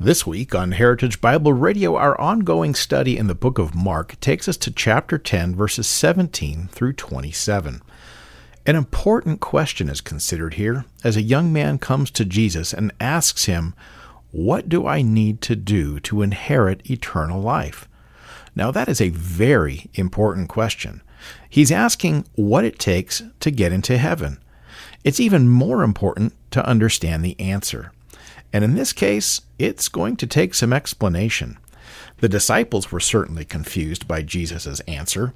This week on Heritage Bible Radio, our ongoing study in the book of Mark takes us to chapter 10, verses 17 through 27. An important question is considered here as a young man comes to Jesus and asks him, What do I need to do to inherit eternal life? Now, that is a very important question. He's asking what it takes to get into heaven. It's even more important to understand the answer. And in this case, it's going to take some explanation. The disciples were certainly confused by Jesus' answer.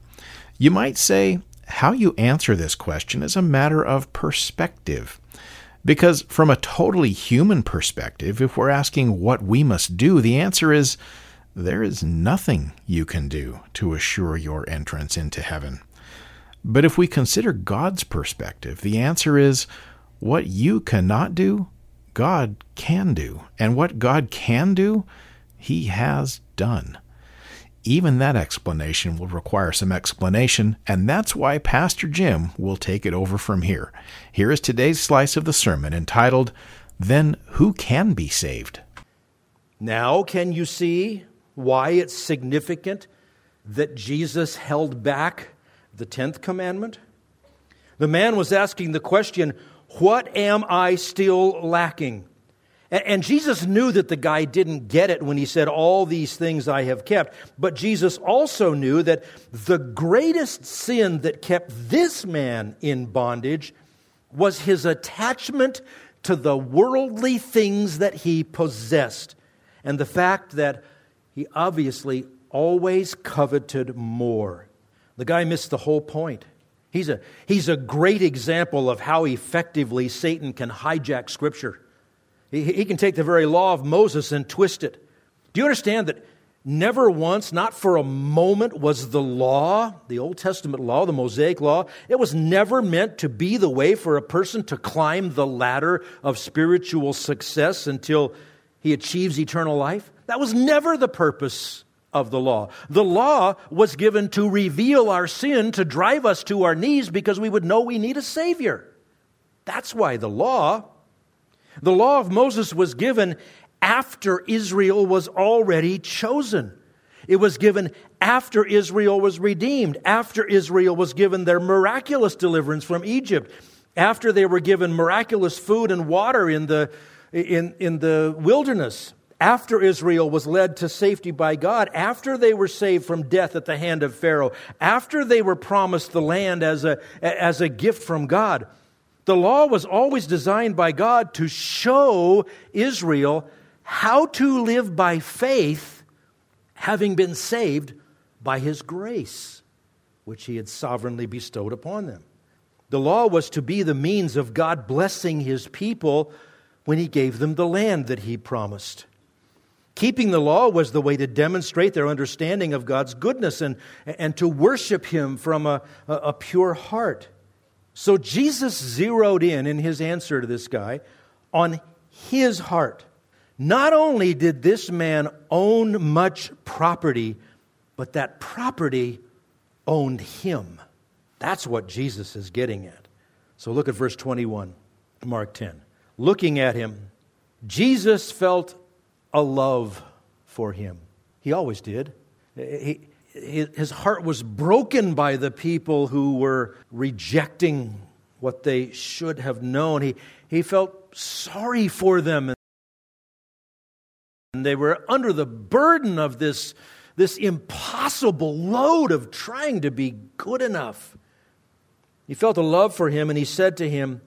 You might say, how you answer this question is a matter of perspective. Because from a totally human perspective, if we're asking what we must do, the answer is there is nothing you can do to assure your entrance into heaven. But if we consider God's perspective, the answer is what you cannot do, God can do. And what God can do, He has done. Even that explanation will require some explanation, and that's why Pastor Jim will take it over from here. Here is today's slice of the sermon entitled, Then Who Can Be Saved? Now, can you see why it's significant that Jesus held back the 10th commandment? The man was asking the question, what am I still lacking? And Jesus knew that the guy didn't get it when he said, All these things I have kept. But Jesus also knew that the greatest sin that kept this man in bondage was his attachment to the worldly things that he possessed. And the fact that he obviously always coveted more. The guy missed the whole point. He's a, he's a great example of how effectively Satan can hijack Scripture. He, he can take the very law of Moses and twist it. Do you understand that never once, not for a moment, was the law, the Old Testament law, the Mosaic law, it was never meant to be the way for a person to climb the ladder of spiritual success until he achieves eternal life? That was never the purpose of the law. The law was given to reveal our sin, to drive us to our knees because we would know we need a Savior. That's why the law, the law of Moses was given after Israel was already chosen. It was given after Israel was redeemed, after Israel was given their miraculous deliverance from Egypt, after they were given miraculous food and water in the, in, in the wilderness, after Israel was led to safety by God, after they were saved from death at the hand of Pharaoh, after they were promised the land as a, as a gift from God. The law was always designed by God to show Israel how to live by faith, having been saved by His grace, which He had sovereignly bestowed upon them. The law was to be the means of God blessing His people when He gave them the land that He promised. Keeping the law was the way to demonstrate their understanding of God's goodness and, and to worship Him from a, a pure heart. So Jesus zeroed in in his answer to this guy on his heart. Not only did this man own much property, but that property owned him. That's what Jesus is getting at. So look at verse 21, Mark 10. Looking at him, Jesus felt a love for him. He always did. He, his heart was broken by the people who were rejecting what they should have known. He, he felt sorry for them. And they were under the burden of this, this impossible load of trying to be good enough. He felt a love for him, and he said to him,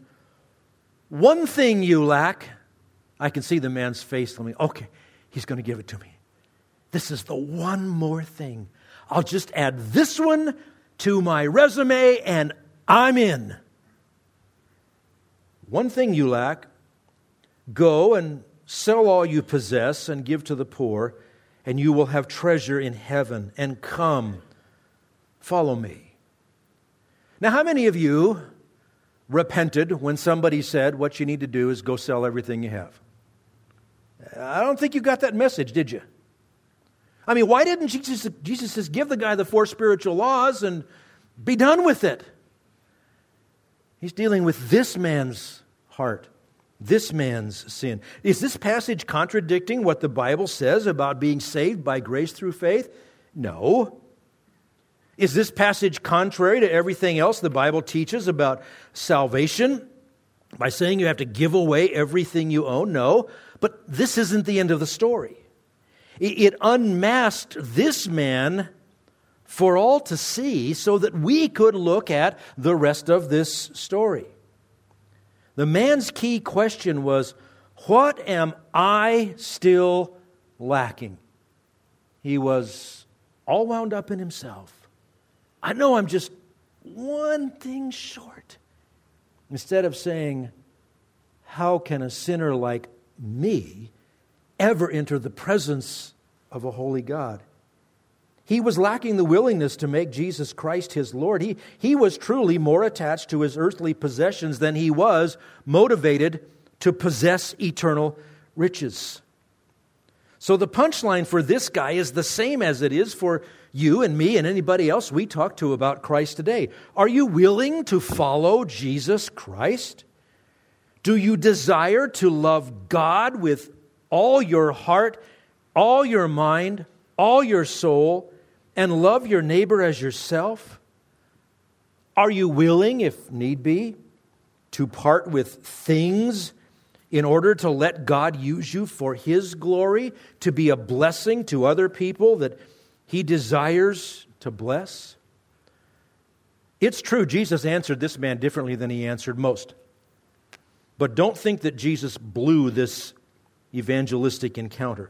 One thing you lack. I can see the man's face telling me, Okay, He's going to give it to me. This is the one more thing. I'll just add this one to my resume and I'm in. One thing you lack go and sell all you possess and give to the poor, and you will have treasure in heaven. And come, follow me. Now, how many of you repented when somebody said what you need to do is go sell everything you have? I don't think you got that message, did you? I mean, why didn't Jesus, Jesus just give the guy the four spiritual laws and be done with it? He's dealing with this man's heart, this man's sin. Is this passage contradicting what the Bible says about being saved by grace through faith? No. Is this passage contrary to everything else the Bible teaches about salvation? By saying you have to give away everything you own? No. But this isn't the end of the story. It unmasked this man for all to see so that we could look at the rest of this story. The man's key question was What am I still lacking? He was all wound up in himself. I know I'm just one thing short. Instead of saying, How can a sinner like me ever enter the presence of a holy God. He was lacking the willingness to make Jesus Christ his Lord. He, he was truly more attached to his earthly possessions than he was motivated to possess eternal riches. So the punchline for this guy is the same as it is for you and me and anybody else we talk to about Christ today. Are you willing to follow Jesus Christ? Do you desire to love God with all your heart, all your mind, all your soul, and love your neighbor as yourself? Are you willing, if need be, to part with things in order to let God use you for His glory, to be a blessing to other people that He desires to bless? It's true, Jesus answered this man differently than he answered most. But don't think that Jesus blew this evangelistic encounter.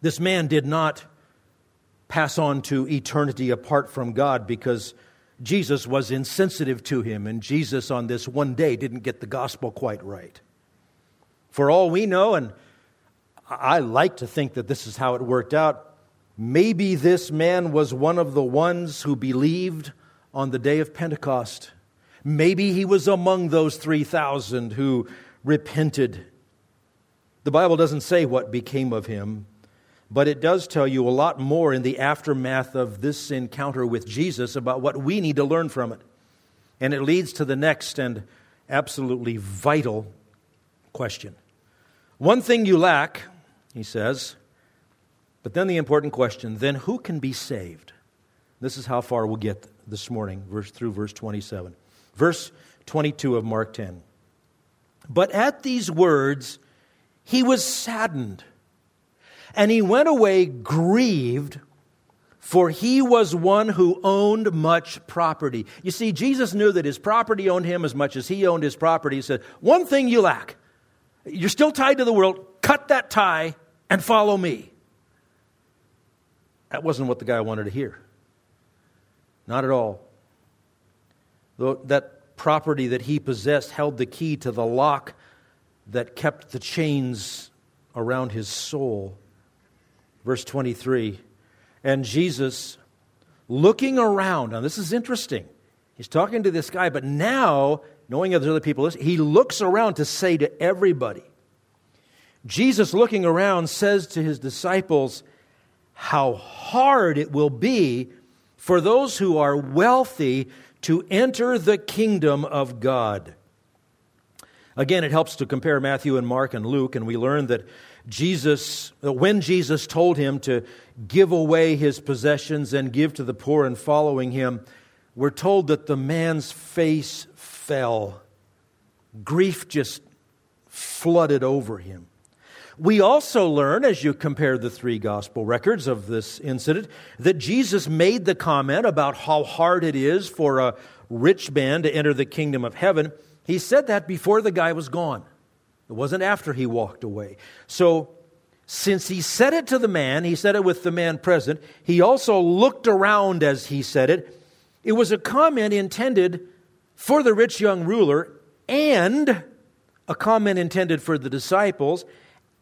This man did not pass on to eternity apart from God because Jesus was insensitive to him, and Jesus on this one day didn't get the gospel quite right. For all we know, and I like to think that this is how it worked out, maybe this man was one of the ones who believed on the day of Pentecost. Maybe he was among those 3,000 who repented. The Bible doesn't say what became of him, but it does tell you a lot more in the aftermath of this encounter with Jesus about what we need to learn from it. And it leads to the next and absolutely vital question. One thing you lack, he says, but then the important question then who can be saved? This is how far we'll get this morning, verse, through verse 27. Verse 22 of Mark 10. But at these words, he was saddened, and he went away grieved, for he was one who owned much property. You see, Jesus knew that his property owned him as much as he owned his property. He said, One thing you lack. You're still tied to the world. Cut that tie and follow me. That wasn't what the guy wanted to hear. Not at all that property that he possessed held the key to the lock that kept the chains around his soul. Verse 23 And Jesus, looking around, now this is interesting. He's talking to this guy, but now, knowing there's other people, he looks around to say to everybody. Jesus, looking around, says to his disciples, How hard it will be for those who are wealthy to enter the kingdom of God. Again, it helps to compare Matthew and Mark and Luke, and we learn that Jesus, when Jesus told him to give away his possessions and give to the poor and following him, we're told that the man's face fell. Grief just flooded over him. We also learn, as you compare the three gospel records of this incident, that Jesus made the comment about how hard it is for a rich man to enter the kingdom of heaven. He said that before the guy was gone. It wasn't after he walked away. So, since he said it to the man, he said it with the man present, he also looked around as he said it. It was a comment intended for the rich young ruler and a comment intended for the disciples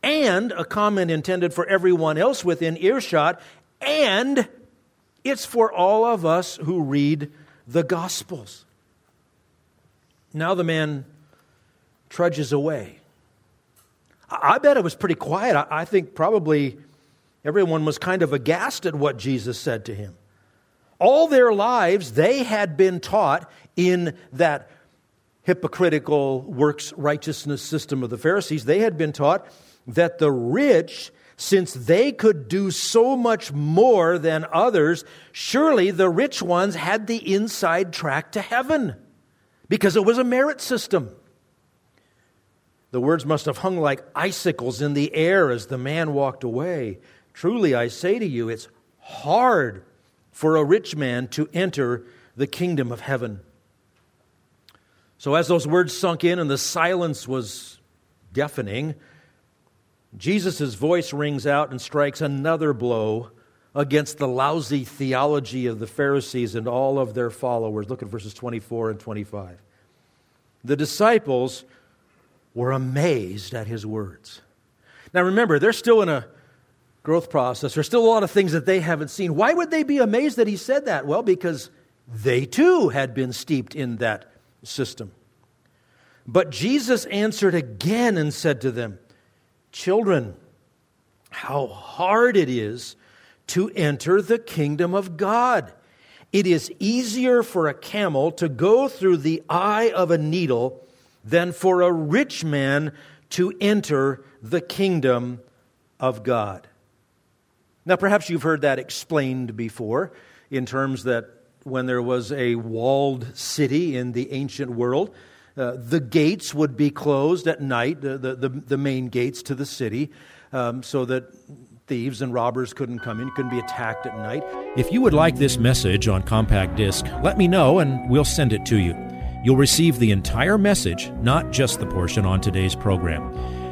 and a comment intended for everyone else within earshot, and it's for all of us who read the Gospels. Now the man trudges away. I bet it was pretty quiet. I think probably everyone was kind of aghast at what Jesus said to him. All their lives, they had been taught in that hypocritical works righteousness system of the Pharisees, they had been taught that the rich, since they could do so much more than others, surely the rich ones had the inside track to heaven because it was a merit system. The words must have hung like icicles in the air as the man walked away. Truly, I say to you, it's hard for a rich man to enter the kingdom of heaven. So, as those words sunk in and the silence was deafening, Jesus' voice rings out and strikes another blow against the lousy theology of the Pharisees and all of their followers. Look at verses 24 and 25. The disciples were amazed at his words. Now remember, they're still in a growth process. There's still a lot of things that they haven't seen. Why would they be amazed that he said that? Well, because they too had been steeped in that system. But Jesus answered again and said to them, Children, how hard it is to enter the kingdom of God. It is easier for a camel to go through the eye of a needle than for a rich man to enter the kingdom of God. Now, perhaps you've heard that explained before in terms that when there was a walled city in the ancient world, uh, the gates would be closed at night, the, the, the main gates to the city, um, so that thieves and robbers couldn't come in, couldn't be attacked at night. If you would like this message on compact disc, let me know and we'll send it to you. You'll receive the entire message, not just the portion on today's program.